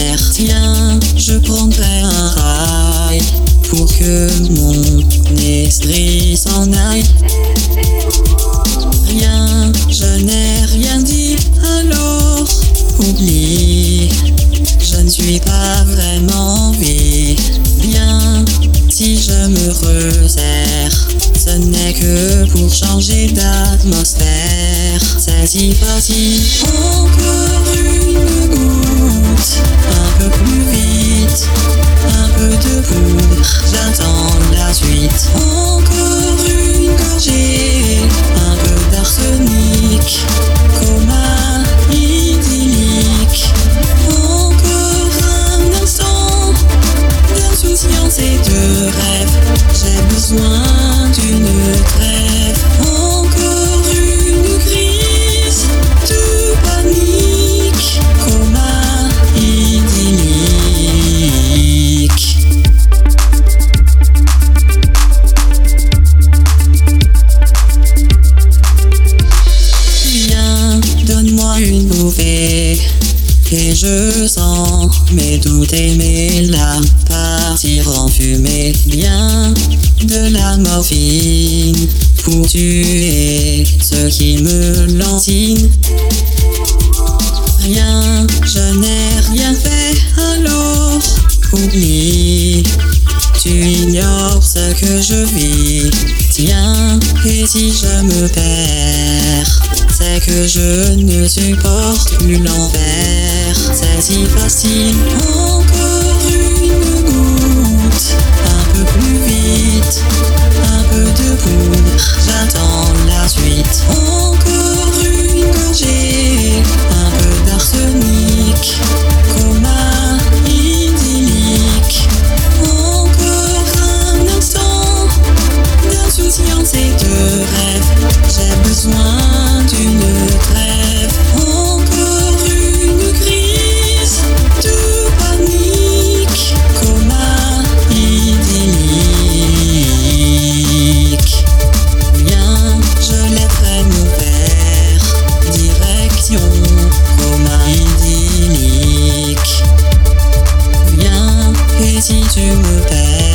air. Tiens, je prendrai un rail pour que mon esprit s'en aille. Rien, je n'ai rien dit, alors oublie. Je ne suis pas vraiment vie. Bien, si je me resserre, ce n'est que pour changer d'atmosphère. C'est si facile, encore et de rêve. J'ai besoin et mes larmes partir en fumée. Bien de la morphine pour tuer ce qui me lentine. Rien, je n'ai rien fait alors oublie. Tu ignores ce que je vis. Tiens, et si je me perds, c'est que je ne supporte plus l'envers. C'est si facile, encore 一巡で